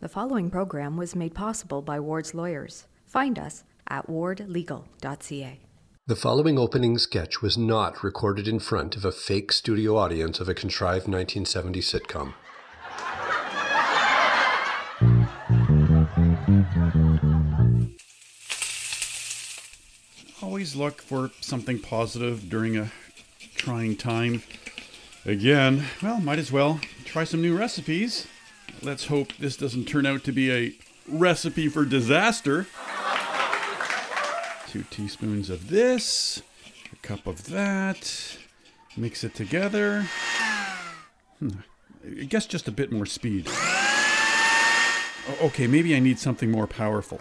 The following program was made possible by Ward's lawyers. Find us at wardlegal.ca. The following opening sketch was not recorded in front of a fake studio audience of a contrived 1970 sitcom. Always look for something positive during a trying time. Again, well, might as well try some new recipes. Let's hope this doesn't turn out to be a recipe for disaster. Two teaspoons of this, a cup of that. Mix it together. Hmm, I guess just a bit more speed. Okay, maybe I need something more powerful.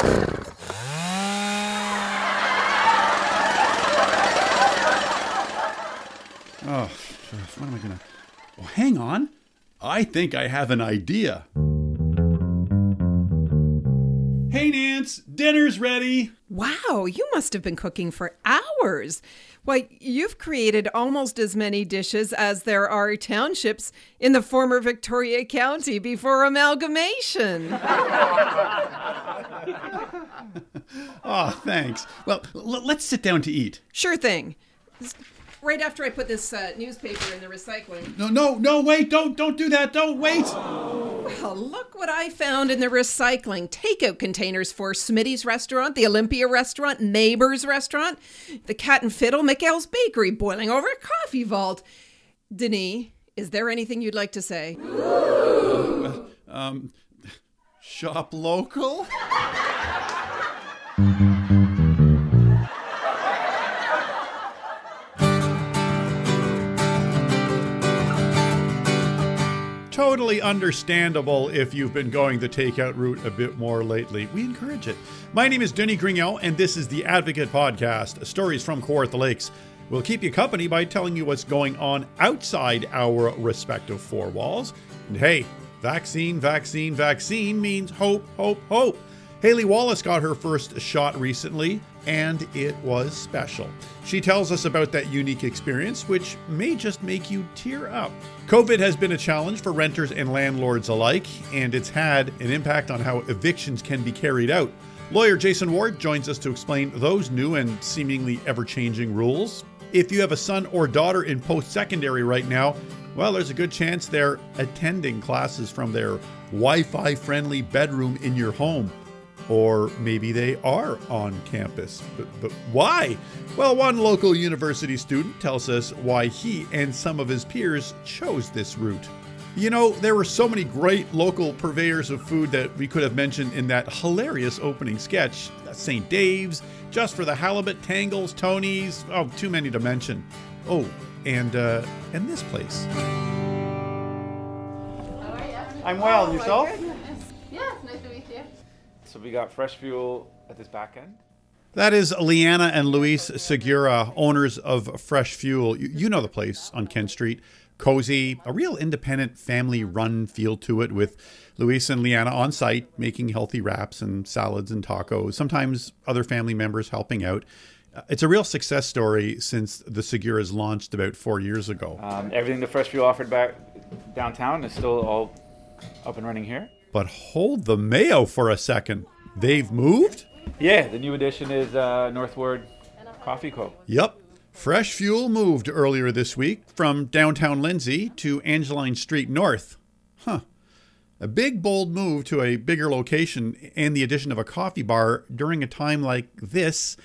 Oh, what am I gonna? Oh, hang on. I think I have an idea. Hey, Nance, dinner's ready. Wow, you must have been cooking for hours. Why, you've created almost as many dishes as there are townships in the former Victoria County before amalgamation. Oh, thanks. Well, l- let's sit down to eat. sure thing. Right after I put this uh, newspaper in the recycling. No, no, no, wait, don't, don't do that, don't wait. Well, look what I found in the recycling. Takeout containers for Smitty's restaurant, the Olympia restaurant, Neighbors restaurant, the Cat and Fiddle, McEl's Bakery, boiling over a coffee vault. Denis, is there anything you'd like to say? Um, shop local? Totally understandable if you've been going the takeout route a bit more lately. We encourage it. My name is Denis Grignon, and this is the Advocate Podcast, stories from Kawartha Lakes. We'll keep you company by telling you what's going on outside our respective four walls. And hey, vaccine, vaccine, vaccine means hope, hope, hope. Haleigh Wallace got her first shot recently, and it was special. She tells us about that unique experience, which may just make you tear up. COVID has been a challenge for renters and landlords alike, and it's had an impact on how evictions can be carried out. Lawyer Jason Ward joins us to explain those new and seemingly ever changing rules. If you have a son or daughter in post secondary right now, well, there's a good chance they're attending classes from their Wi Fi friendly bedroom in your home. Or maybe they are on campus. But, but why? Well, one local university student tells us why he and some of his peers chose this route. You know, there were so many great local purveyors of food that we could have mentioned in that hilarious opening sketch. St. Dave's, Just for the Halibut, Tangles, Tony's, oh, too many to mention. Oh, and uh, and this place. I'm well. and yourself? So we got fresh fuel at this back end. That is Leanna and Luis Segura, owners of Fresh Fuel. You, you know the place on Kent Street. Cozy, a real independent family run feel to it with Luis and Leanna on site making healthy wraps and salads and tacos, sometimes other family members helping out. Uh, It's a real success story since the Seguras launched about four years ago. Um, everything the fresh fuel offered back downtown is still all up and running here. But hold the mayo for a second. They've moved? Yeah, the new addition is uh, Northward Coffee Co. Yep. Fresh Fuel moved earlier this week from downtown Lindsay to Angeline Street North. Huh. A big, bold move to a bigger location and the addition of a coffee bar during a time like this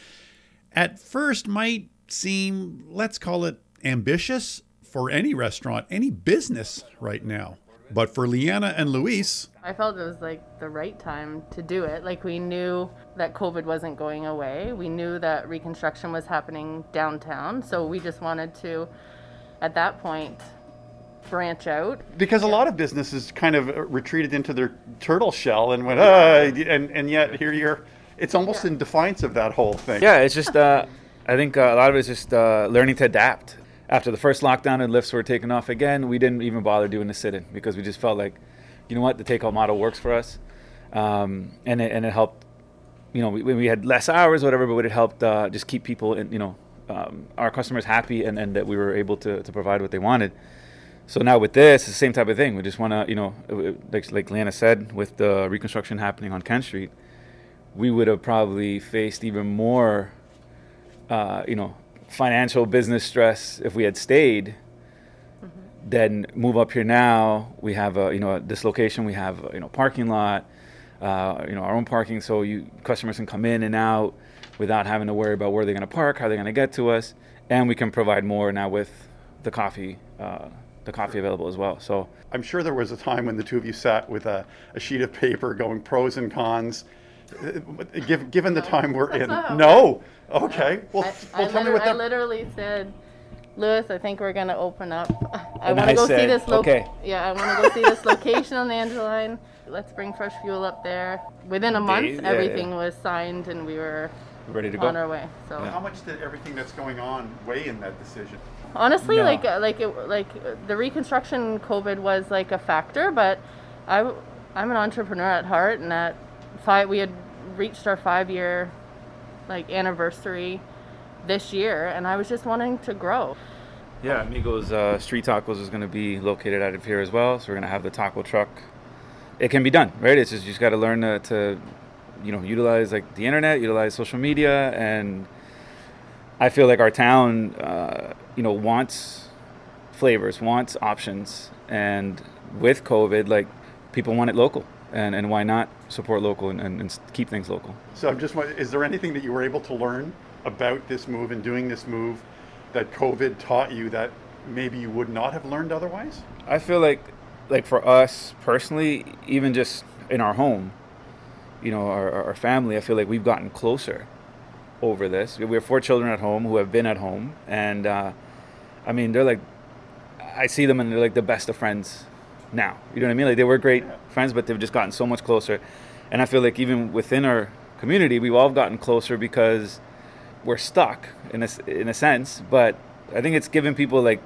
at first might seem, let's call it ambitious for any restaurant, any business right now. But for Leanna and Luis, I felt it was like the right time to do it. Like we knew that COVID wasn't going away. We knew that reconstruction was happening downtown. So we just wanted to, at that point, branch out. Because a lot of businesses kind of retreated into their turtle shell and went, ah, and, and yet here you're, it's almost in defiance of that whole thing. Yeah, it's just uh, I think uh, a lot of it is just uh, learning to adapt. After the first lockdown and lifts were taken off again, we didn't even bother doing the sit-in because we just felt like, you know what, the takeout model works for us, um, and it and it helped. You know, we, we had less hours, whatever, but it helped uh, just keep people, in, you know, um, our customers happy, and, and that we were able to, to provide what they wanted. So now with this, it's the same type of thing. We just want to, you know, like like Lana said, with the reconstruction happening on Kent Street, we would have probably faced even more, uh, you know, financial business stress if we had stayed. Then move up here now. We have a, you know, this location. We have, a, you know, parking lot, uh, you know, our own parking, so you customers can come in and out without having to worry about where they're going to park, how they're going to get to us, and we can provide more now with the coffee. Uh, the coffee available as well. So I'm sure there was a time when the two of you sat with a, a sheet of paper going pros and cons. Uh, Given, given the time we're in, not how it no. Okay. Well, I, well I, tell me liter- what I literally said, Luis, I think we're gonna open up. I want to I go see this. Lo- "Okay." Yeah, I want to go see this location on the Angeline. Let's bring fresh fuel up there. Within a month, Days, yeah, everything yeah. was signed and we were ready to go. on our way. So How much did everything that's going on weigh in that decision? honestly, No. like uh, like it, like the reconstruction COVID was like a factor, but I I'm an entrepreneur at heart, and at five we had reached our five year like anniversary this year, and I was just wanting to grow. Yeah, Amigos uh, Street Tacos is going to be located out of here as well. So we're going to have the taco truck. It can be done, right? It's just you just got to learn to, you know, utilize like the internet, utilize social media, and I feel like our town, uh, you know, wants flavors, wants options, and with COVID, like people want it local, and and why not support local and, and, and keep things local? So I'm just wondering, is there anything that you were able to learn about this move and doing this move that COVID taught you that maybe you would not have learned otherwise? I feel like, like for us personally, even just in our home, you know, our, our our family, I feel like we've gotten closer over this. We have four children at home who have been at home, and uh, I mean, they're like, I see them and they're like the best of friends now. You know what I mean? Like they were great friends, but they've just gotten so much closer. And I feel like even within our community, we've all gotten closer because we're stuck in a, in a sense. But I think it's given people like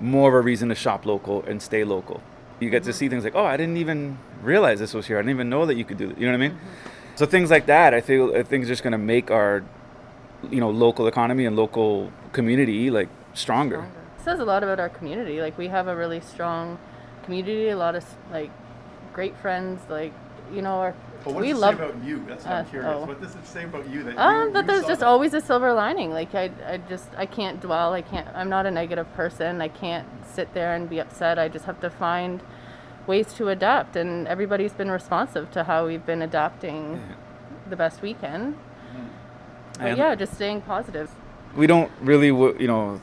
more of a reason to shop local and stay local. You get to mm-hmm. see things like, oh, I didn't even realize this was here. I didn't even know that you could do that. You know what I mean? Mm-hmm. So things like that, I feel, I think is just going to make our, you know, local economy and local community like stronger. It says a lot about our community. Like we have a really strong community, a lot of like great friends. Like you know, our But what we does it love. say about you? That's what Uh, I'm curious. oh. What does it say about you that Um, you, that you there's just that? always a silver lining. Like I, I just I can't dwell. I can't. I'm not a negative person. I can't sit there and be upset. I just have to find ways to adapt. And everybody's been responsive to how we've been adapting the best we can. But yeah, just staying positive. we don't really you know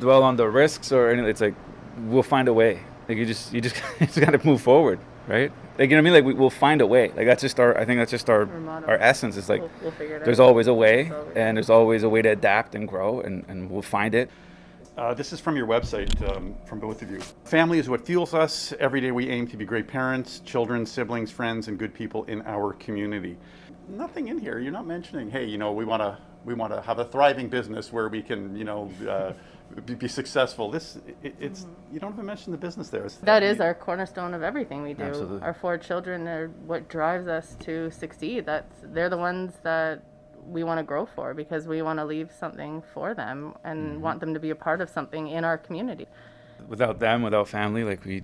dwell on the risks or anything. It's like we'll find a way. Like you just you just, you just got to move forward, right? Like you know what I mean? Like we, we'll find a way. Like that's just our I think that's just our Our our essence. It's like We'll- we'll figure it there's out. always a way, always- and there's always a way to adapt and grow, and, and we'll find it. Uh, this is from your website, um, from both of you. Family is what fuels us. Every day we aim to be great parents, children, siblings, friends, and good people in our community. Nothing in here. You're not mentioning, hey, you know, we want to we want to have a thriving business where we can, you know, uh, be, be successful. This it, it's you don't even mention the business there. It's- That is our cornerstone of everything we do. Absolutely. Our four children are what drives us to succeed. That's they're the ones that we want to grow for because we want to leave something for them and want them to be a part of something in our community. Without them, without family, like we,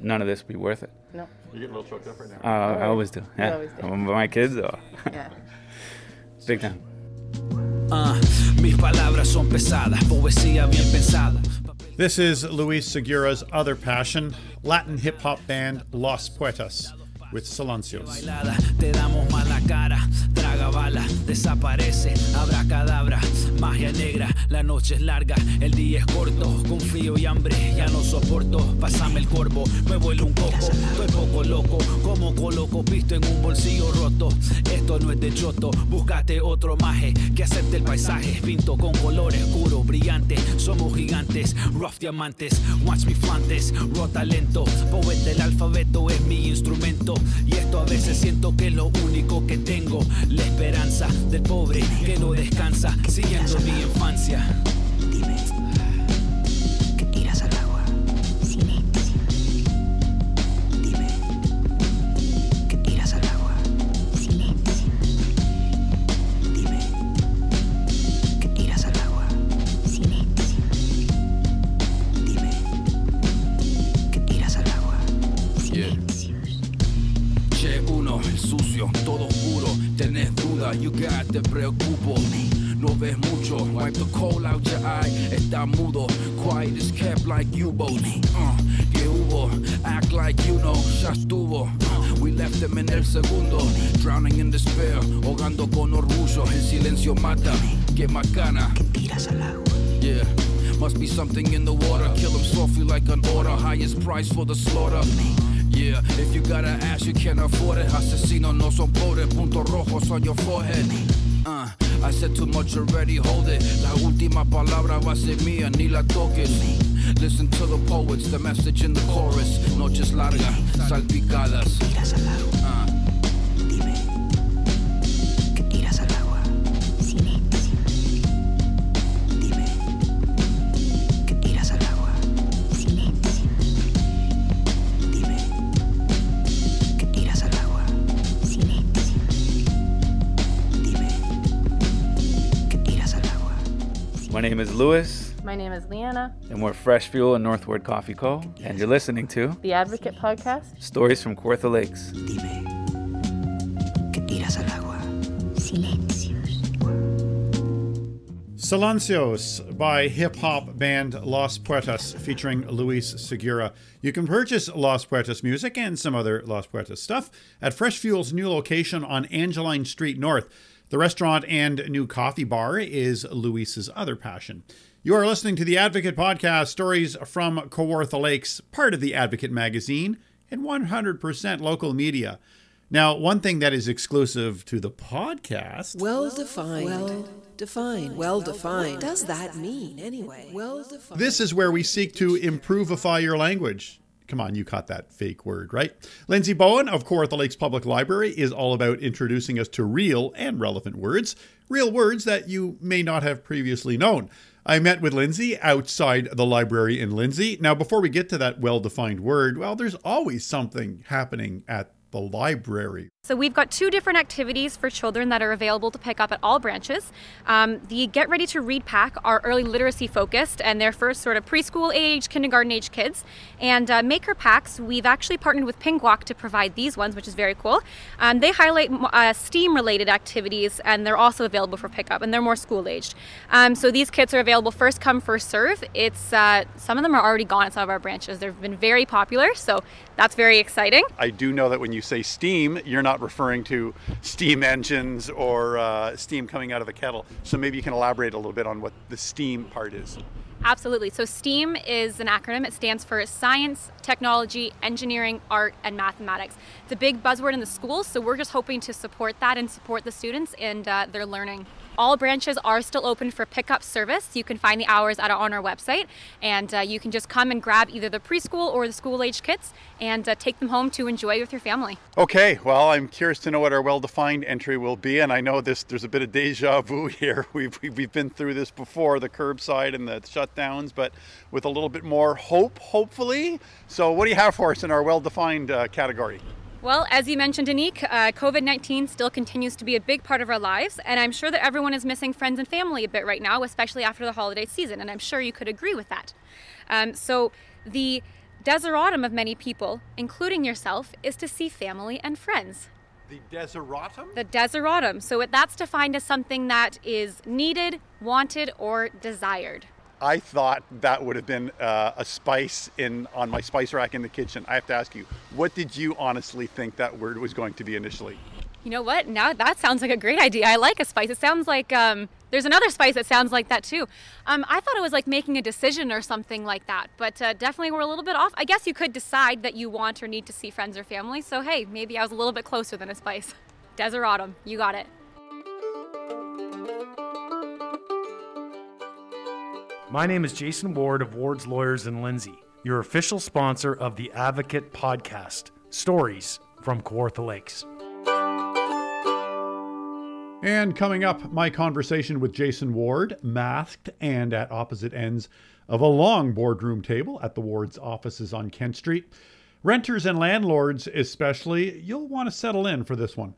none of this would be worth it. No. You're getting a little choked up right now. Uh, I always do. Yeah, always do. But my kids, though, Yeah. big time. Ah, mis palabras son pesadas, poesía bien pensada. This is Luis Segura's other passion, Latin hip hop band Los Poetas with Silencios. Te damos mala cara, traga bala, desaparece, abracadabra, magia negra, la noche es larga, el día es corto, con frío y hambre, ya no soporto, pásame el corvo, me vuelvo un coco, estoy poco loco, como coloco pisto en un bolsillo roto, esto no es de choto, búscate otro maje, que acepte el paisaje, pinto con colores oscuros, brillantes, somos gigantes, rough diamantes, watch me flantes, raw talento, poeta del alfabeto es mi instrumento, y esto a veces siento que es lo único que tengo, la esperanza del pobre que no descansa, siguiendo mi infancia. Dime, macana. tiras al agua. Yeah. Must be something in the water. Kill him softly like an order. Highest price for the slaughter. Yeah, if you got an ass, you can't afford it. Asesino no son pobres. Puntos rojos on your forehead. Uh, I said too much already, hold it. La última palabra va a ser mía, ni la toques. Listen to the poets, the message in the chorus. Noches largas, salpicadas. My name is Luis, My name is Leanna, and we're Fresh Fuel and Northward Coffee Co. And you're listening to the Advocate Podcast. Stories from Kawartha Lakes. Dime. ¿Qué tiras al agua? Silencios. Silencios by hip hop band Los Poetas featuring Luis Segura. You can purchase Los Poetas music and some other Los Poetas stuff at Fresh Fuel's new location on Angeline Street North. The restaurant and new coffee bar is Luis's other passion. You are listening to the Advocate Podcast, stories from Kawartha Lakes, part of the Advocate magazine, and 100% local media. Now, one thing that is exclusive to the podcast Well defined. Well defined. Well defined. What does that mean anyway? Well defined. This is where we seek to improvify your language. Come on, you caught that fake word, right? Lyndsay Bowen of Kawartha Lakes Public Library is all about introducing us to real and relevant words, real words that you may not have previously known. I met with Lyndsay outside the library in Lindsay. Now, before we get to that well defined word, well, there's always something happening at the library. So we've got two different activities for children that are available to pick up at all branches. Um, the Get Ready to Read pack are early literacy focused, and they're for sort of preschool age, kindergarten age kids. And uh, Maker packs, we've actually partnered with Pingwalk to provide these ones, which is very cool. Um, they highlight uh, STEAM related activities, and they're also available for pickup, and they're more school aged. Um, so these kits are available first come, first serve. It's uh, some of them are already gone at some of our branches. They've been very popular, so that's very exciting. I do know that when you say steam, you're not referring to steam engines or uh, steam coming out of a kettle. So maybe you can elaborate a little bit on what the steam part is. Absolutely. So, STEAM is an acronym. It stands for Science, Technology, Engineering, Art, and Mathematics. It's a big buzzword in the schools, so we're just hoping to support that and support the students and uh, their learning. All branches are still open for pickup service. You can find the hours at on our website, and uh, you can just come and grab either the preschool or the school age kits and uh, take them home to enjoy with your family. Okay, well, I'm curious to know what our well-defined entry will be, and I know this. There's a bit of deja vu here. We've we've been through this before, the curbside and the shutdowns, but with a little bit more hope, hopefully. So, what do you have for us in our well-defined uh, category? Well, as you mentioned, Anique, uh, COVID 19 still continues to be a big part of our lives, and I'm sure that everyone is missing friends and family a bit right now, especially after the holiday season, and I'm sure you could agree with that. Um, so, the desideratum of many people, including yourself, is to see family and friends. The desideratum? The desideratum. So, it, that's defined as something that is needed, wanted, or desired. I thought that would have been uh, a spice in on my spice rack in the kitchen. I have to ask you, what did you honestly think that word was going to be initially? You know what? Now that sounds like a great idea. I like a spice. It sounds like um, there's another spice that sounds like that too. Um, I thought it was like making a decision or something like that, but uh, definitely we're a little bit off. I guess you could decide that you want or need to see friends or family. So hey, maybe I was a little bit closer than a spice. Desideratum, you got it. My name is Jason Ward of Ward's Lawyers in Lindsay, your official sponsor of the Advocate podcast, Stories from Kawartha Lakes. And coming up, my conversation with Jason Ward, masked and at opposite ends of a long boardroom table at the Ward's offices on Kent Street. Renters and landlords, especially, you'll want to settle in for this one.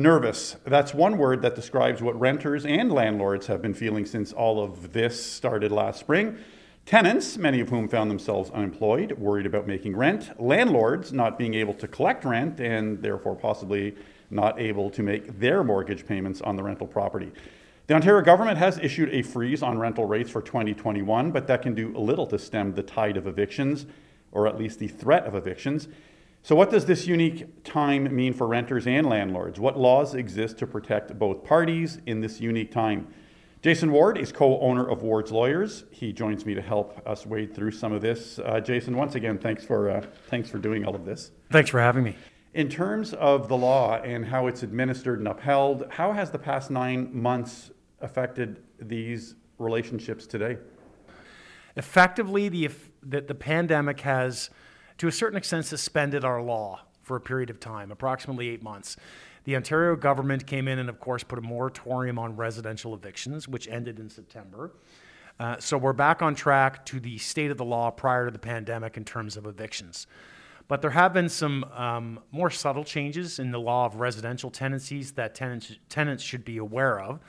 Nervous. That's one word that describes what renters and landlords have been feeling since all of this started last spring. Tenants, many of whom found themselves unemployed, worried about making rent, landlords not being able to collect rent and therefore possibly not able to make their mortgage payments on the rental property. The Ontario government has issued a freeze on rental rates for 2021, but that can do little to stem the tide of evictions, or at least the threat of evictions. So, what does this unique time mean for renters and landlords? What laws exist to protect both parties in this unique time? Jason Ward is co owner of Ward's Lawyers. He joins me to help us wade through some of this. Uh, Jason, once again, thanks for, uh, thanks for doing all of this. Thanks for having me. In terms of the law and how it's administered and upheld, how has the past nine months affected these relationships today? Effectively, the, the, the pandemic has to a certain extent, suspended our law for a period of time, approximately eight months. The Ontario government came in and, of course, put a moratorium on residential evictions, which ended in September. Uh, so we're back on track to the state of the law prior to the pandemic in terms of evictions. But there have been some um, more subtle changes in the law of residential tenancies that tenants, tenants should be aware of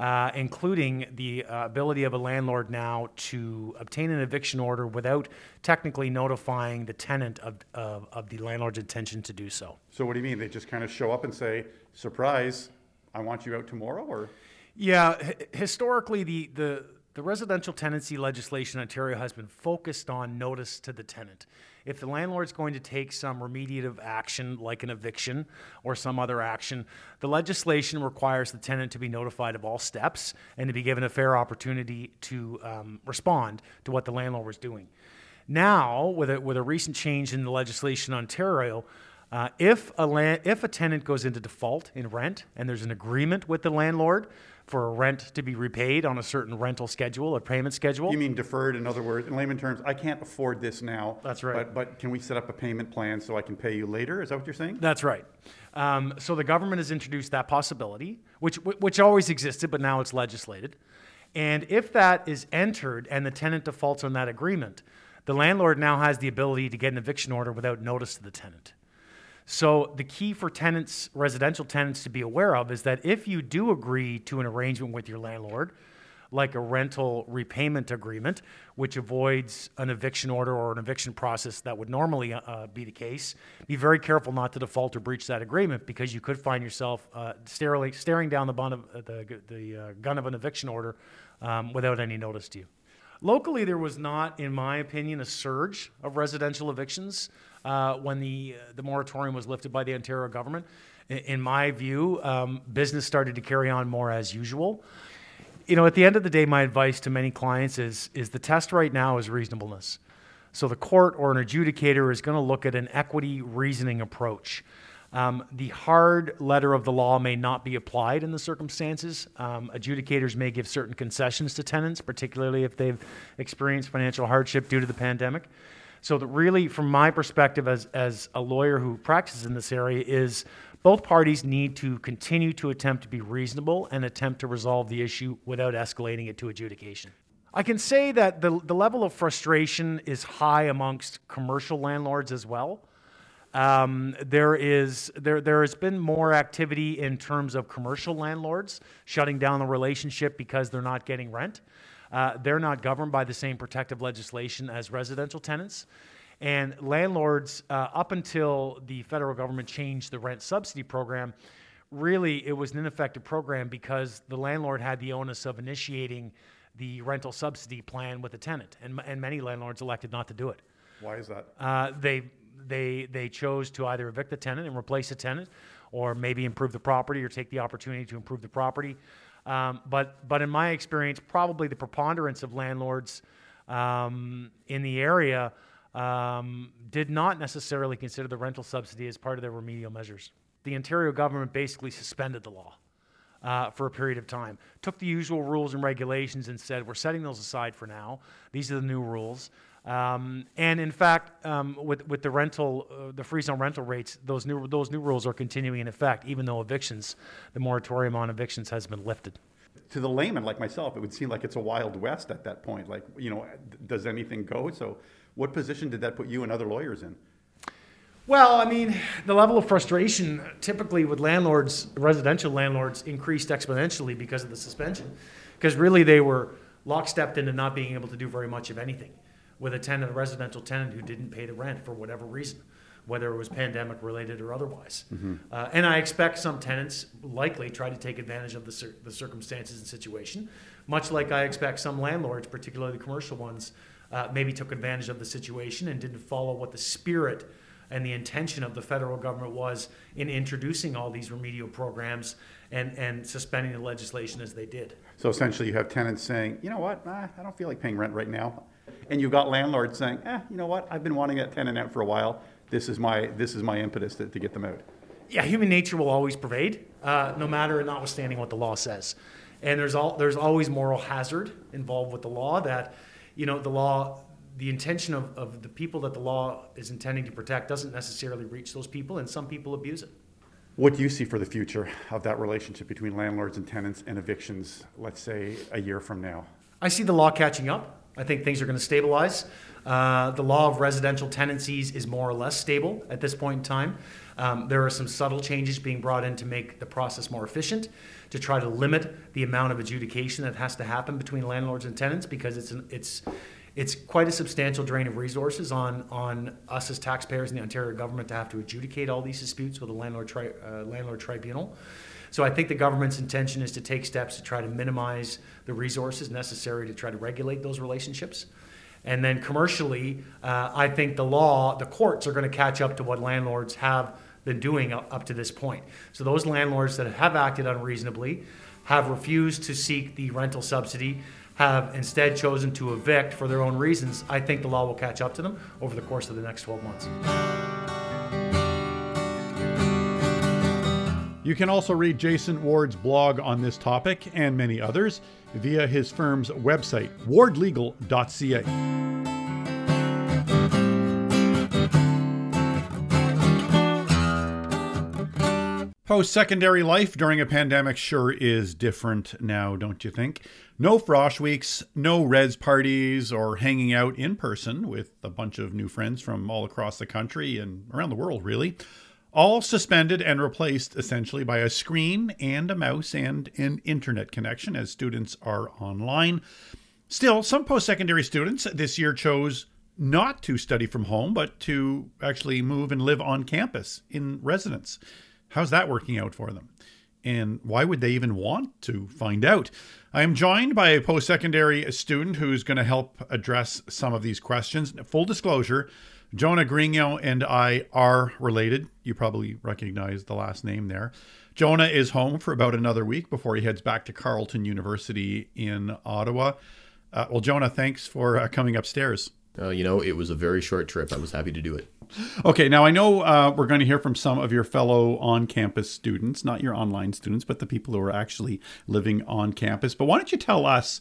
uh, including the uh, ability of a landlord now to obtain an eviction order without technically notifying the tenant of, of, of, the landlord's intention to do so. So, what do you mean? They just kind of show up and say, surprise, I want you out tomorrow? or? Yeah, h- historically, the, the, the residential tenancy legislation in Ontario has been focused on notice to the tenant if the landlord's going to take some remediative action, like an eviction or some other action, the legislation requires the tenant to be notified of all steps and to be given a fair opportunity to um, respond to what the landlord was doing. Now, with a, with a recent change in the legislation in Ontario, uh, if, a land, if a tenant goes into default in rent and there's an agreement with the landlord for a rent to be repaid on a certain rental schedule or payment schedule. You mean deferred, in other words, in layman terms, I can't afford this now. That's right. But, but can we set up a payment plan so I can pay you later? Is that what you're saying? That's right. Um, so the government has introduced that possibility, which, which always existed, but now it's legislated. And if that is entered and the tenant defaults on that agreement, the landlord now has the ability to get an eviction order without notice to the tenant. So the key for tenants, residential tenants, to be aware of is that if you do agree to an arrangement with your landlord, like a rental repayment agreement, which avoids an eviction order or an eviction process that would normally uh, be the case. Be very careful not to default or breach that agreement because you could find yourself uh, staring, staring down the, of, uh, the, the uh, gun of an eviction order um, without any notice to you. Locally, there was not, in my opinion, a surge of residential evictions uh, when the uh, the moratorium was lifted by the Ontario government. In, my view, um, business started to carry on more as usual. You know, at the end of the day, my advice to many clients is is the test right now is reasonableness. So the court or an adjudicator is going to look at an equity reasoning approach. Um, the hard letter of the law may not be applied in the circumstances. Um, adjudicators may give certain concessions to tenants, particularly if they've experienced financial hardship due to the pandemic. So that really, from my perspective as, as a lawyer who practices in this area, is both parties need to continue to attempt to be reasonable and attempt to resolve the issue without escalating it to adjudication. I can say that the, the level of frustration is high amongst commercial landlords as well. Um, there is there there has been more activity in terms of commercial landlords shutting down the relationship because they're not getting rent. Uh, they're not governed by the same protective legislation as residential tenants. And landlords, uh, up until the federal government changed the rent subsidy program, really it was an ineffective program because the landlord had the onus of initiating the rental subsidy plan with the tenant, and, and many landlords elected not to do it. Why is that? Uh, they they they chose to either evict the tenant and replace the tenant, or maybe improve the property or take the opportunity to improve the property. Um, but, but in my experience, probably the preponderance of landlords um, in the area um, did not necessarily consider the rental subsidy as part of their remedial measures. The Ontario government basically suspended the law. Uh, for a period of time. Took the usual rules and regulations and said, we're setting those aside for now. These are the new rules. Um, and in fact, um, with, with the rental, uh, the freeze on rental rates, those new, those new rules are continuing in effect, even though evictions, the moratorium on evictions has been lifted. To the layman like myself, it would seem like it's a wild west at that point. Like, you know, does anything go? So, what position did that put you and other lawyers in? Well, I mean, the level of frustration typically with landlords, residential landlords, increased exponentially because of the suspension. Because really, they were lockstepped into not being able to do very much of anything with a tenant, a residential tenant who didn't pay the rent for whatever reason, whether it was pandemic related or otherwise. Uh, and I expect some tenants likely try to take advantage of the, cir- the circumstances and situation, much like I expect some landlords, particularly the commercial ones, uh, maybe took advantage of the situation and didn't follow what the spirit and the intention of the federal government was in introducing all these remedial programs and, and suspending the legislation as they did. So essentially, you have tenants saying, you know what, ah, I don't feel like paying rent right now. And you've got landlords saying, eh, you know what, I've been wanting that tenant out for a while. This is my, this is my impetus to, to get them out. yeah, human nature will always pervade, uh, no matter and notwithstanding what the law says. And there's all there's always moral hazard involved with the law. That you know the law, the intention of, of the people that the law is intending to protect doesn't necessarily reach those people, and some people abuse it. What do you see for the future of that relationship between landlords and tenants and evictions, let's say a year from now? I see the law catching up. I think things are going to stabilize. Uh, the law of residential tenancies is more or less stable at this point in time. Um, there are some subtle changes being brought in to make the process more efficient, to try to limit the amount of adjudication that has to happen between landlords and tenants because it's an, it's it's quite a substantial drain of resources on on us as taxpayers and the Ontario government to have to adjudicate all these disputes with a landlord tri- uh, landlord tribunal. So I think the government's intention is to take steps to try to minimize the resources necessary to try to regulate those relationships. And then commercially, uh, I think the law, the courts are going to catch up to what landlords have been doing up, up to this point. So those landlords that have acted unreasonably, have refused to seek the rental subsidy, have instead chosen to evict for their own reasons, I think the law will catch up to them over the course of the next 12 months. You can also read Jason Ward's blog on this topic and many others via his firm's website, wardlegal.ca. Post secondary life during a pandemic sure is different now, don't you think? No frosh weeks, no res parties, or hanging out in person with a bunch of new friends from all across the country and around the world, really. All suspended and replaced essentially by a screen and a mouse and an internet connection as students are online. Still, some post secondary students this year chose not to study from home, but to actually move and live on campus in residence. How's that working out for them? And why would they even want to find out? I am joined by a post secondary student who's going to help address some of these questions. Full disclosure Jonah Grignon and I are related. You probably recognize the last name there. Jonah is home for about another week before he heads back to Carleton University in Ottawa. Uh, well, Jonah, thanks for uh, coming upstairs. Uh, you know, it was a very short trip. I was happy to do it. Okay, now I know uh, we're going to hear from some of your fellow on campus students, not your online students, but the people who are actually living on campus. But why don't you tell us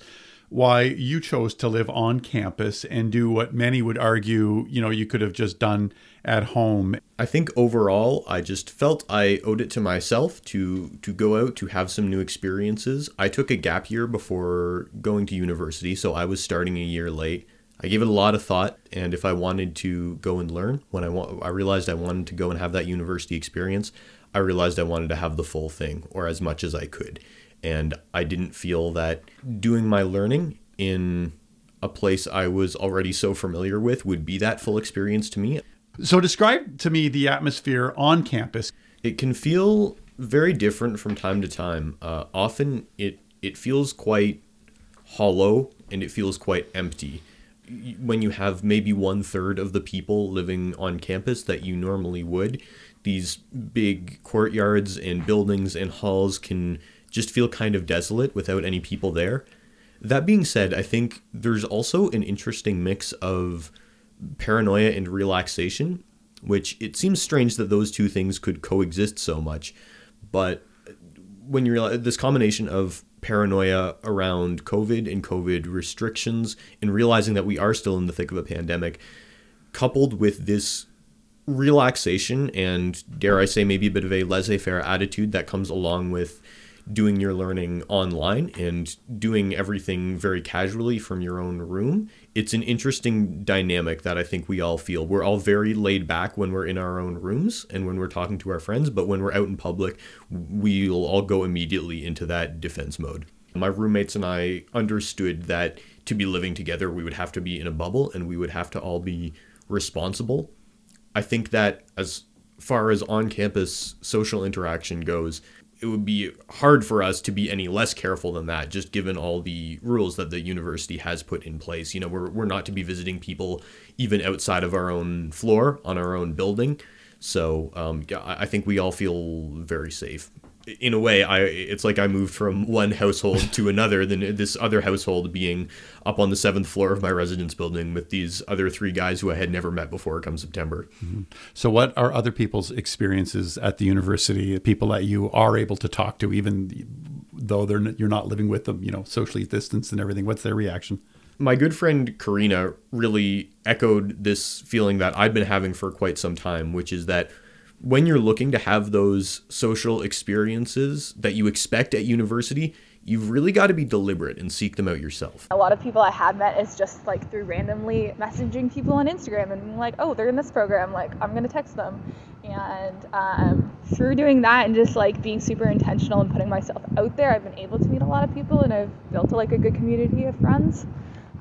why you chose to live on campus and do what many would argue, you know, you could have just done at home? I think overall, I just felt I owed it to myself to to go out to have some new experiences. I took a gap year before going to university, so I was starting a year late. I gave it a lot of thought, and if I wanted to go and learn, when I wa- I realized I wanted to go and have that university experience, I realized I wanted to have the full thing or as much as I could. And I didn't feel that doing my learning in a place I was already so familiar with would be that full experience to me. So, describe to me the atmosphere on campus. It can feel very different from time to time. Uh, often it it feels quite hollow and it feels quite empty when you have maybe one third of the people living on campus that you normally would, these big courtyards and buildings and halls can just feel kind of desolate without any people there. That being said, I think there's also an interesting mix of paranoia and relaxation, which it seems strange that those two things could coexist so much. But when you realize this combination of paranoia around COVID and COVID restrictions and realizing that we are still in the thick of a pandemic, coupled with this relaxation and, dare I say, maybe a bit of a laissez faire attitude that comes along with doing your learning online and doing everything very casually from your own room. It's an interesting dynamic that I think we all feel. We're all very laid back when we're in our own rooms and when we're talking to our friends, but when we're out in public, we'll all go immediately into that defense mode. My roommates and I understood that to be living together, we would have to be in a bubble and we would have to all be responsible. I think that as far as on campus social interaction goes, it would be hard for us to be any less careful than that, just given all the rules that the university has put in place. You know, we're, we're not to be visiting people even outside of our own floor on our own building. So um, I think we all feel very safe. In a way, I it's like I moved from one household to another, then this other household being up on the seventh floor of my residence building with these other three guys who I had never met before come September. Mm-hmm. So, what are other people's experiences at the university? People that you are able to talk to, even though they're you're not living with them, you know, socially distanced and everything. What's their reaction? my good friend Karina really echoed this feeling that I'd been having for quite some time, which is that when you're looking to have those social experiences that you expect at university, you've really got to be deliberate and seek them out yourself. A lot of people I have met is just like through randomly messaging people on Instagram and like, oh, they're in this program, like I'm gonna text them. And um, through doing that and just like being super intentional and putting myself out there, I've been able to meet a lot of people and I've built like a good community of friends.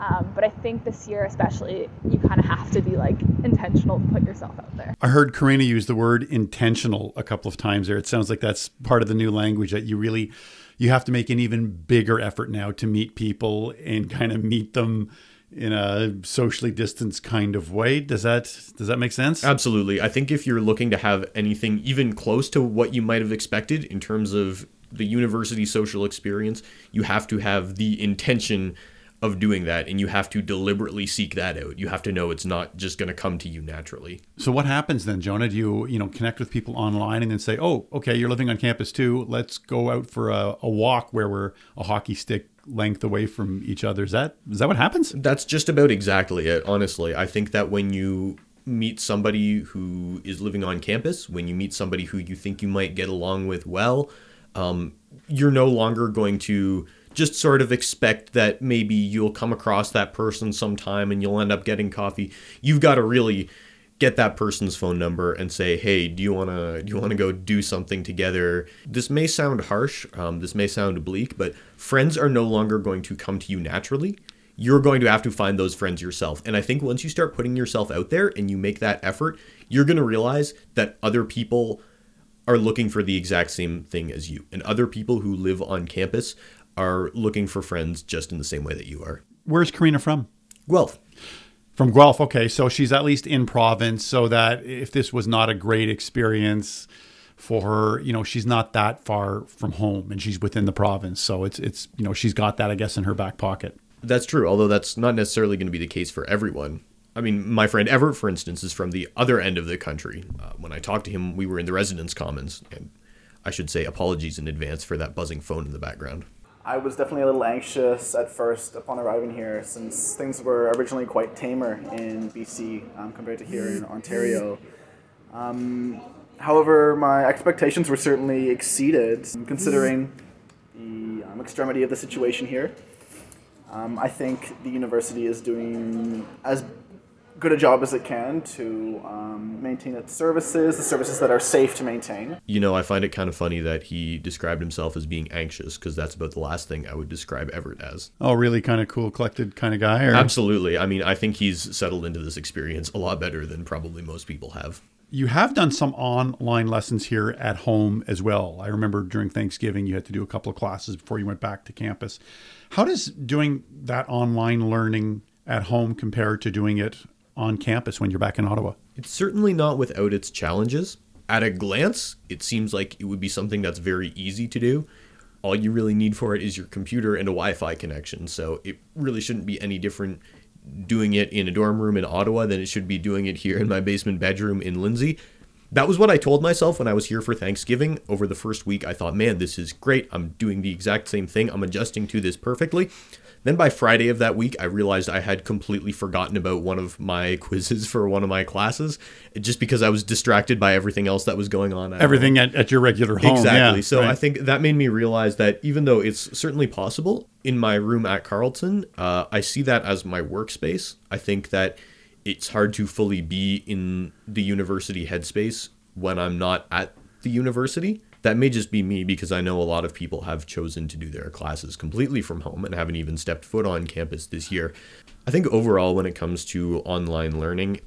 Um, but I think this year, especially, you kind of have to be like intentional to put yourself out there. I heard Karina use the word intentional a couple of times there. It sounds like that's part of the new language that you really you have to make an even bigger effort now to meet people and kind of meet them in a socially distanced kind of way. Does that does that make sense? Absolutely. I think if you're looking to have anything even close to what you might have expected in terms of the university social experience, you have to have the intention of doing that and you have to deliberately seek that out. You have to know it's not just going to come to you naturally. So what happens then, Jonah? Do you you know connect with people online and then say, oh, okay, you're living on campus too. Let's go out for a, a walk where we're a hockey stick length away from each other. Is that is that what happens? That's just about exactly it. Honestly, I think that when you meet somebody who is living on campus, when you meet somebody who you think you might get along with well, um, you're no longer going to just sort of expect that maybe you'll come across that person sometime and you'll end up getting coffee. You've got to really get that person's phone number and say, "Hey, do you want to do you want to go do something together?" This may sound harsh, um, this may sound bleak, but friends are no longer going to come to you naturally. You're going to have to find those friends yourself. And I think once you start putting yourself out there and you make that effort, you're going to realize that other people are looking for the exact same thing as you. And other people who live on campus are looking for friends just in the same way that you are. Where's Karina from? Guelph. From Guelph. Okay, so she's at least in province, so that if this was not a great experience for her, you know, she's not that far from home, and she's within the province, so it's it's you know she's got that I guess in her back pocket. That's true, although that's not necessarily going to be the case for everyone. I mean, my friend Everett, for instance, is from the other end of the country. Uh, when I talked to him, we were in the residence commons. And I should say apologies in advance for that buzzing phone in the background. I was definitely a little anxious at first upon arriving here since things were originally quite tamer in BC um, compared to here in Ontario. Um, however, my expectations were certainly exceeded considering the um, extremity of the situation here. Um, I think the university is doing as good a job as it can to um, maintain its services, the services that are safe to maintain. You know, I find it kind of funny that he described himself as being anxious because that's about the last thing I would describe Everett as. Oh, really? Kind of cool, collected kind of guy? Or? Absolutely. I mean, I think he's settled into this experience a lot better than probably most people have. You have done some online lessons here at home as well. I remember during Thanksgiving you had to do a couple of classes before you went back to campus. How does doing that online learning at home compare to doing it on campus when you're back in Ottawa? It's certainly not without its challenges. At a glance, it seems like it would be something that's very easy to do. All you really need for it is your computer and a Wi Fi connection, so it really shouldn't be any different doing it in a dorm room in Ottawa than it should be doing it here in my basement bedroom in Lindsay. That was what I told myself when I was here for Thanksgiving. Over the first week, I thought, man, this is great. I'm doing the exact same thing. I'm adjusting to this perfectly. Then by Friday of that week, I realized I had completely forgotten about one of my quizzes for one of my classes just because I was distracted by everything else that was going on. At Everything at, at, your regular home. Exactly. Yeah, so right. I think that made me realize that even though it's certainly possible in my room at Carleton, uh, I see that as my workspace. I think that it's hard to fully be in the university headspace when I'm not at the university. That may just be me because I know a lot of people have chosen to do their classes completely from home and haven't even stepped foot on campus this year. I think overall, when it comes to online learning,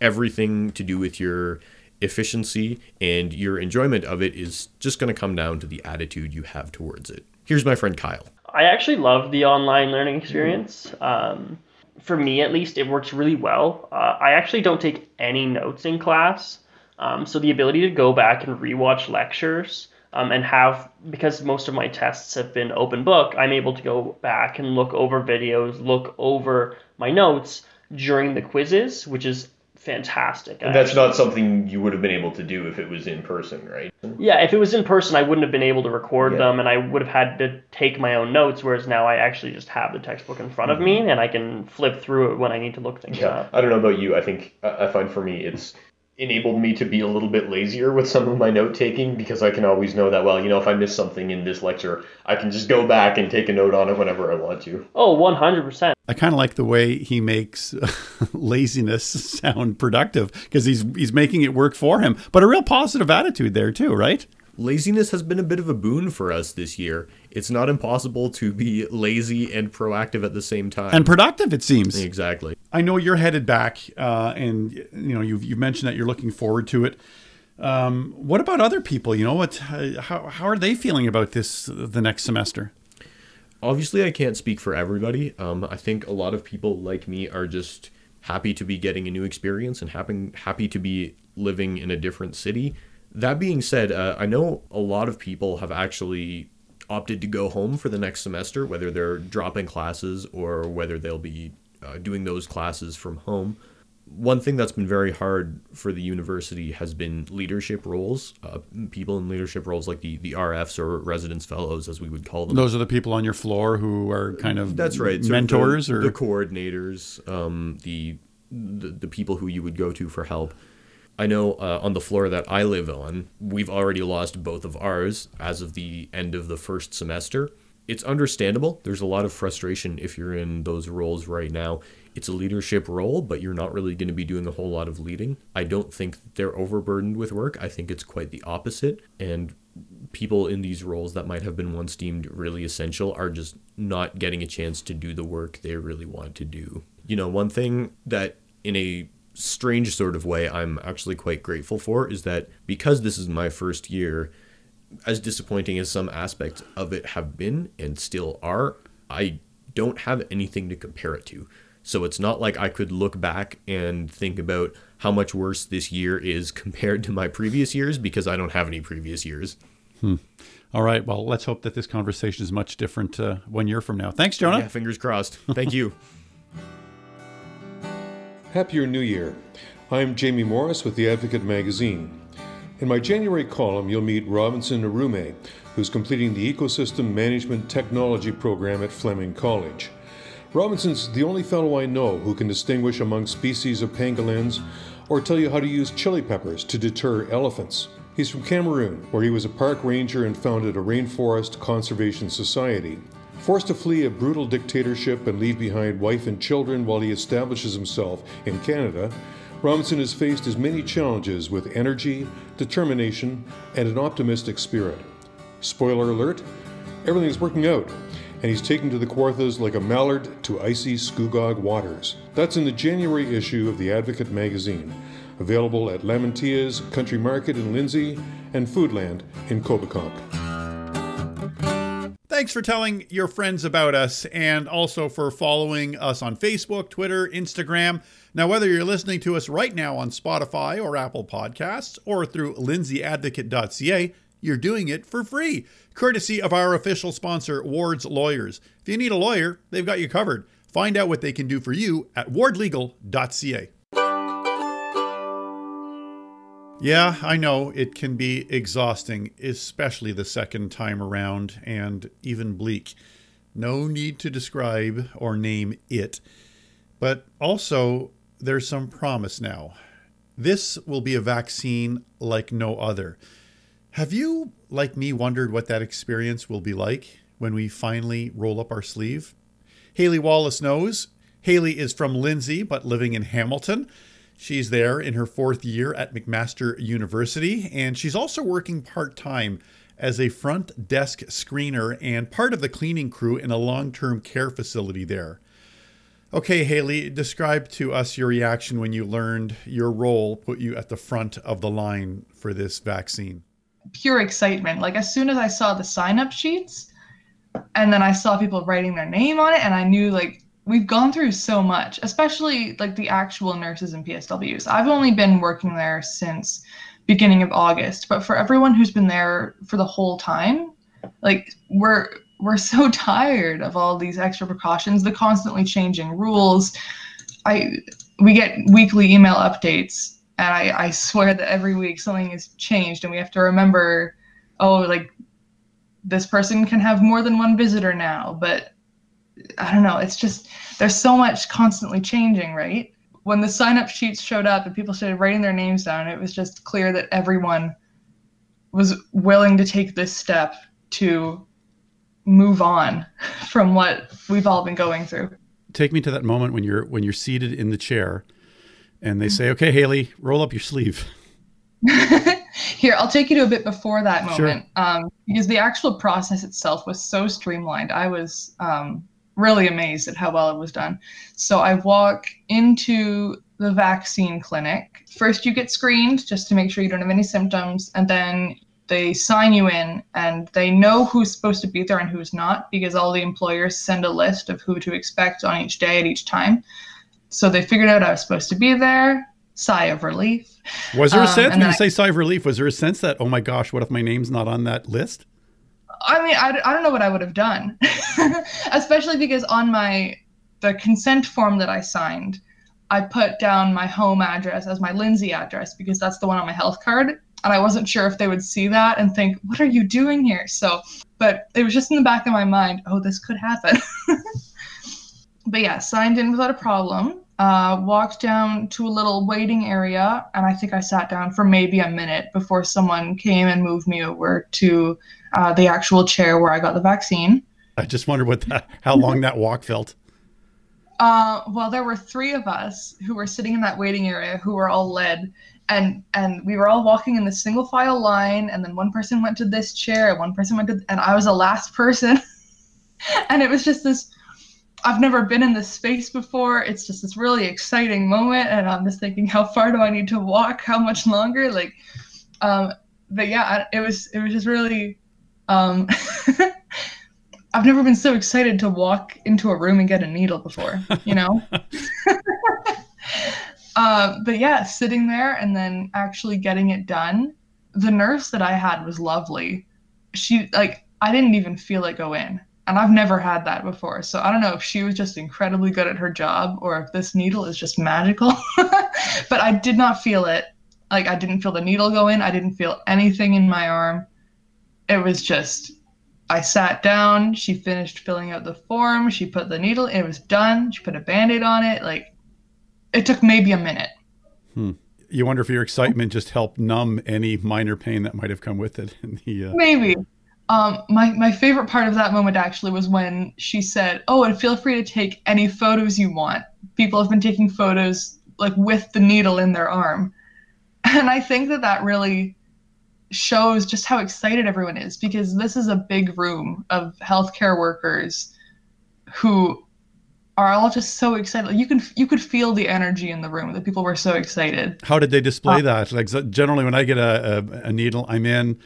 everything to do with your efficiency and your enjoyment of it is just going to come down to the attitude you have towards it. Here's my friend Kyle. I actually love the online learning experience. Um, for me, at least, it works really well. Uh, I actually don't take any notes in class. Um, so the ability to go back and rewatch lectures um, and have, because most of my tests have been open book, I'm able to go back and look over videos, look over my notes during the quizzes, which is fantastic. And that's not something you would have been able to do if it was in person, right? Yeah, if it was in person, I wouldn't have been able to record Yeah. them and I would have had to take my own notes, whereas now I actually just have the textbook in front of me and I can flip through it when I need to look things up. Yeah, up. I don't know about you. I think I find for me it's enabled me to be a little bit lazier with some of my note taking because I can always know that well, you know, if I miss something in this lecture, I can just go back and take a note on it whenever I want to. Oh, 100%. I kind of like the way he makes laziness sound productive because he's he's making it work for him. But a real positive attitude there too, right? Laziness has been a bit of a boon for us this year. It's not impossible to be lazy and proactive at the same time. And productive, it seems. Exactly. I know you're headed back, uh, and you know you've you've mentioned that you're looking forward to it. Um, what about other people? You know what? How how are they feeling about this the next semester? Obviously, I can't speak for everybody. Um, I think a lot of people like me are just happy to be getting a new experience and happy happy to be living in a different city. That being said, uh, I know a lot of people have actually opted to go home for the next semester, whether they're dropping classes or whether they'll be uh, doing those classes from home. One thing that's been very hard for the university has been leadership roles. Uh, people in leadership roles, like the, the RFs or residence fellows, as we would call them. Those are the people on your floor who are kind of That's right. mentors the, or the coordinators, um, the, the the people who you would go to for help. I know uh, on the floor that I live on, we've already lost both of ours as of the end of the first semester. It's understandable. There's a lot of frustration if you're in those roles right now. It's a leadership role, but you're not really going to be doing a whole lot of leading. I don't think they're overburdened with work. I think it's quite the opposite. And people in these roles that might have been once deemed really essential are just not getting a chance to do the work they really want to do. You know, one thing that in a strange sort of way I'm actually quite grateful for is that because this is my first year, as disappointing as some aspects of it have been and still are, I don't have anything to compare it to. So it's not like I could look back and think about how much worse this year is compared to my previous years because I don't have any previous years. Hmm. All right. Well, let's hope that this conversation is much different uh, one year from now. Thanks, Jonah. Yeah, fingers crossed. Thank you. Happier New Year. I'm Jamie Morris with the Advocate magazine. In my January column, you'll meet Robinson Arume, who's completing the Ecosystem Management Technology program at Fleming College. Robinson's the only fellow I know who can distinguish among species of pangolins or tell you how to use chili peppers to deter elephants. He's from Cameroon, where he was a park ranger and founded a rainforest conservation society. Forced to flee a brutal dictatorship and leave behind wife and children while he establishes himself in Canada, Robinson has faced his many challenges with energy, determination, and an optimistic spirit. Spoiler alert everything's working out, and he's taken to the Kawarthas like a mallard to icy Scugog waters. That's in the January issue of the Advocate magazine, available at Lamantia's Country Market in Lindsay and Foodland in Coboconk. Thanks for telling your friends about us and also for following us on Facebook, Twitter, Instagram. Now, whether you're listening to us right now on Spotify or Apple Podcasts or through lindsayadvocate.ca, you're doing it for free, courtesy of our official sponsor, Ward's Lawyers. If you need a lawyer, they've got you covered. Find out what they can do for you at wardlegal.ca. Yeah, I know it can be exhausting, especially the second time around, and even bleak. No need to describe or name it. But also, there's some promise now. This will be a vaccine like no other. Have you, like me, wondered what that experience will be like when we finally roll up our sleeve? Haleigh Wallace knows. Haleigh is from Lindsay, but living in Hamilton. She's there in her fourth year at McMaster University, and she's also working part time as a front desk screener and part of the cleaning crew in a long term care facility there. Okay, Haleigh, describe to us your reaction when you learned your role put you at the front of the line for this vaccine. Pure excitement. Like, as soon as I saw the sign up sheets, and then I saw people writing their name on it, and I knew, like, we've gone through so much, especially like the actual nurses and PSWs. I've only been working there since beginning of August, but for everyone who's been there for the whole time, like we're we're so tired of all these extra precautions, the constantly changing rules. I we get weekly email updates and I, I swear that every week something has changed and we have to remember, oh, like this person can have more than one visitor now, but I don't know. It's just there's so much constantly changing, right? When the sign up sheets showed up and people started writing their names down, it was just clear that everyone was willing to take this step to move on from what we've all been going through. Take me to that moment when you're when you're seated in the chair and they say, "Okay, Haleigh, roll up your sleeve." Here, I'll take you to a bit before that moment, Sure. um, because the actual process itself was so streamlined. I was um, really amazed at how well it was done. So I walk into the vaccine clinic. First, you get screened just to make sure you don't have any symptoms, and then they sign you in, and they know who's supposed to be there and who's not, because all the employers send a list of who to expect on each day at each time. So they figured out I was supposed to be there. Sigh of relief. Was there a Um, sense and when you I- say sigh of relief? Was there a sense that oh my gosh, what if my name's not on that list? I mean, I, I don't know what I would have done, especially because on my the consent form that I signed, I put down my home address as my Lindsay address because that's the one on my health card, and I wasn't sure if they would see that and think, "What are you doing here?" So, but it was just in the back of my mind, "Oh, this could happen." but yeah, signed in without a problem. Uh, walked down to a little waiting area, and I think I sat down for maybe a minute before someone came and moved me over to uh, the actual chair where I got the vaccine. I just wonder what that how long that walk felt. Uh, well, there were three of us who were sitting in that waiting area who were all led, and and we were all walking in the single file line, and then one person went to this chair, and one person went to, and I was the last person, and it was just this. I've never been in this space before. It's just this really exciting moment, and I'm just thinking, how far do I need to walk? How much longer? Like, um, but yeah, it was it was just really. Um, I've never been so excited to walk into a room and get a needle before, you know? uh, but yeah, sitting there and then actually getting it done. The nurse that I had was lovely. She, like, I didn't even feel it go in. And I've never had that before. So I don't know if she was just incredibly good at her job or if this needle is just magical. but I did not feel it. Like, I didn't feel the needle go in. I didn't feel anything in my arm. It was just I sat down. She finished filling out the form. She put the needle. It was done. She put a band-aid on it. Like it took maybe a minute. Hmm. You wonder if your excitement just helped numb any minor pain that might have come with it. In the, uh, Maybe. Um, my my favorite part of that moment actually was when she said, "Oh, and feel free to take any photos you want." People have been taking photos like with the needle in their arm, and I think that that really shows just how excited everyone is because this is a big room of healthcare workers who are all just so excited. You can you could feel the energy in the room that people were so excited. How did they display that? Like generally, when I get a, a, a needle, I'm in.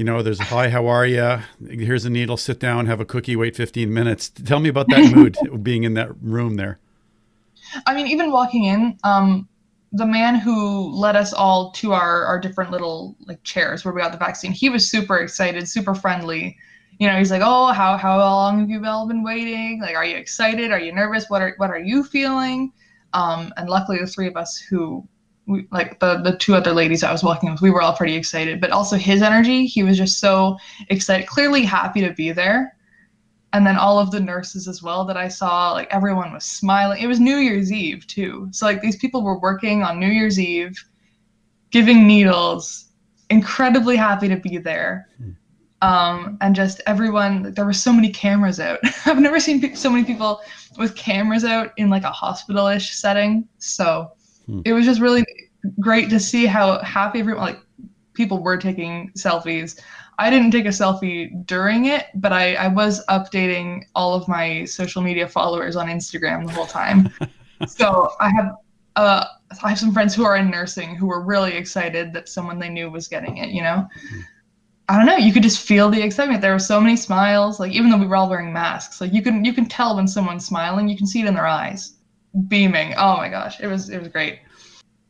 You know, there's a hi, how are you? Here's a needle. Sit down, have a cookie, wait 15 minutes. Tell me about that mood being in that room there. I mean, even walking in, um, the man who led us all to our our different little like chairs where we got the vaccine, he was super excited, super friendly. You know, he's like, "Oh, how how long have you all been waiting? Like, are you excited? Are you nervous? What are what are you feeling?" Um, and luckily, the three of us who we, like the the two other ladies I was walking with, we were all pretty excited. But also his energy, he was just so excited, clearly happy to be there. And then all of the nurses as well that I saw, like everyone was smiling. It was New Year's Eve too, so like these people were working on New Year's Eve, giving needles, incredibly happy to be there. Um, and just everyone, there were so many cameras out. I've never seen pe- so many people with cameras out in like a hospital-ish setting. So It was just really great to see how happy everyone, like people were taking selfies. I didn't take a selfie during it, but I, I was updating all of my social media followers on Instagram the whole time. so I have uh, I have some friends who are in nursing who were really excited that someone they knew was getting it. You know, I don't know. You could just feel the excitement. There were so many smiles. Like even though we were all wearing masks, like you can you can tell when someone's smiling. You can see it in their eyes, beaming. Oh my gosh, it was it was great.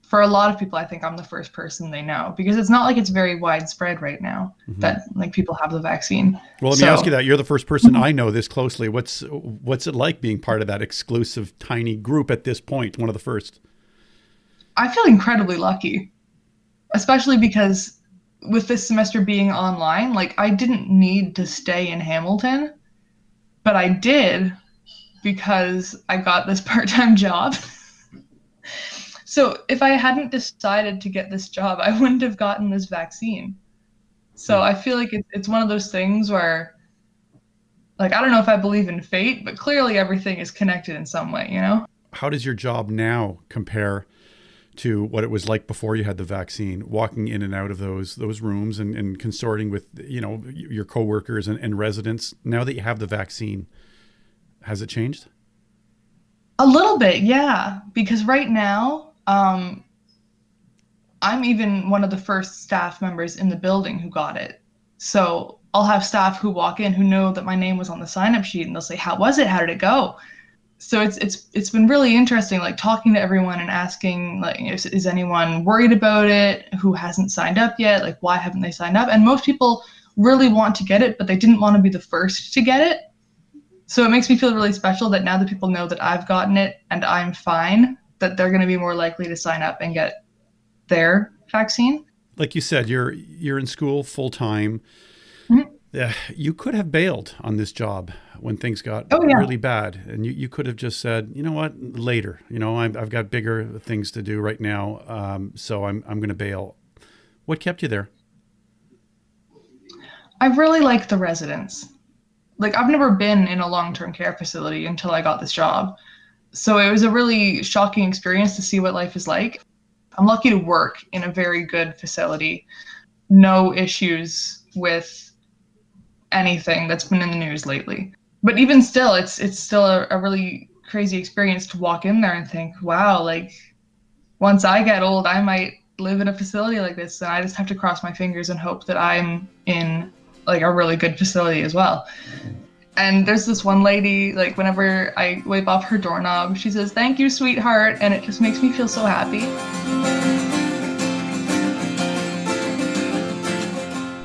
For a lot of people, I think I'm the first person they know because it's not like it's very widespread right now mm-hmm. that like people have the vaccine. Well, let me ask you that. You're the first person mm-hmm. I know this closely. What's what's it like being part of that exclusive tiny group at this point? One of the first. I feel incredibly lucky, especially because with this semester being online, like I didn't need to stay in Hamilton, but I did because I got this part time job. so if I hadn't decided to get this job, I wouldn't have gotten this vaccine. So hmm. I feel like it's it's one of those things where, like, I don't know if I believe in fate, but clearly everything is connected in some way, you know? How does your job now compare to what it was like before you had the vaccine? Walking in and out of those those rooms and, and consorting with you know your coworkers and, and residents. Now that you have the vaccine, has it changed? A little bit, yeah. Because right now, um, I'm even one of the first staff members in the building who got it. So I'll have staff who walk in who know that my name was on the sign up sheet and they'll say, How was it? How did it go? So it's it's it's been really interesting, like talking to everyone and asking, like, is, is anyone worried about it? Who hasn't signed up yet? Like, why haven't they signed up? And most people really want to get it, but they didn't want to be the first to get it. So it makes me feel really special that now that people know that I've gotten it and I'm fine, that they're going to be more likely to sign up and get their vaccine. Like you said, you're you're in school full time. Yeah, you could have bailed on this job when things got Oh, yeah. really bad, and you, you could have just said, you know what, later. You know, I've, I've got bigger things to do right now, um, so I'm I'm going to bail. What kept you there? I really like the residents. Like I've never been in a long-term care facility until I got this job. So it was a really shocking experience to see what life is like. I'm lucky to work in a very good facility. No issues with anything that's been in the news lately. But even still, it's it's still a, a really crazy experience to walk in there and think, wow, like once I get old, I might live in a facility like this, and I just have to cross my fingers and hope that I'm in like a really good facility as well. And there's this one lady, like whenever I wipe off her doorknob, she says, "Thank you, sweetheart," and it just makes me feel so happy.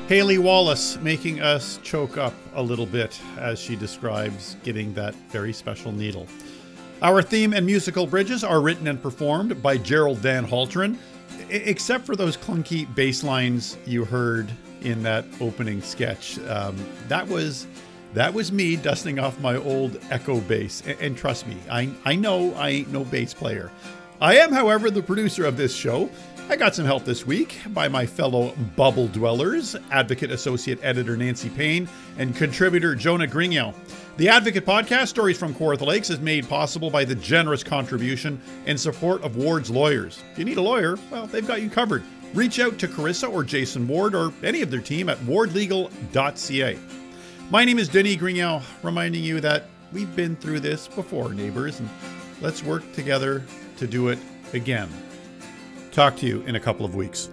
Haleigh Wallace making us choke up a little bit as she describes getting that very special needle. Our theme and musical bridges are written and performed by Gerald Van Halteren, except for those clunky bass lines you heard in that opening sketch. Um, that was that was me dusting off my old Echo bass. And, and trust me, I I know I ain't no bass player. I am, however, the producer of this show. I got some help this week by my fellow bubble dwellers, Advocate Associate Editor Nancy Payne and contributor Jonah Grigno. The Advocate podcast, Stories from Kawartha Lakes, is made possible by the generous contribution and support of Ward's lawyers. If you need a lawyer, well, they've got you covered. Reach out to Carissa or Jason Ward or any of their team at wardlegal.ca. My name is Denis Grigno, reminding you that we've been through this before, neighbors, and let's work together to do it again. Talk to you in a couple of weeks.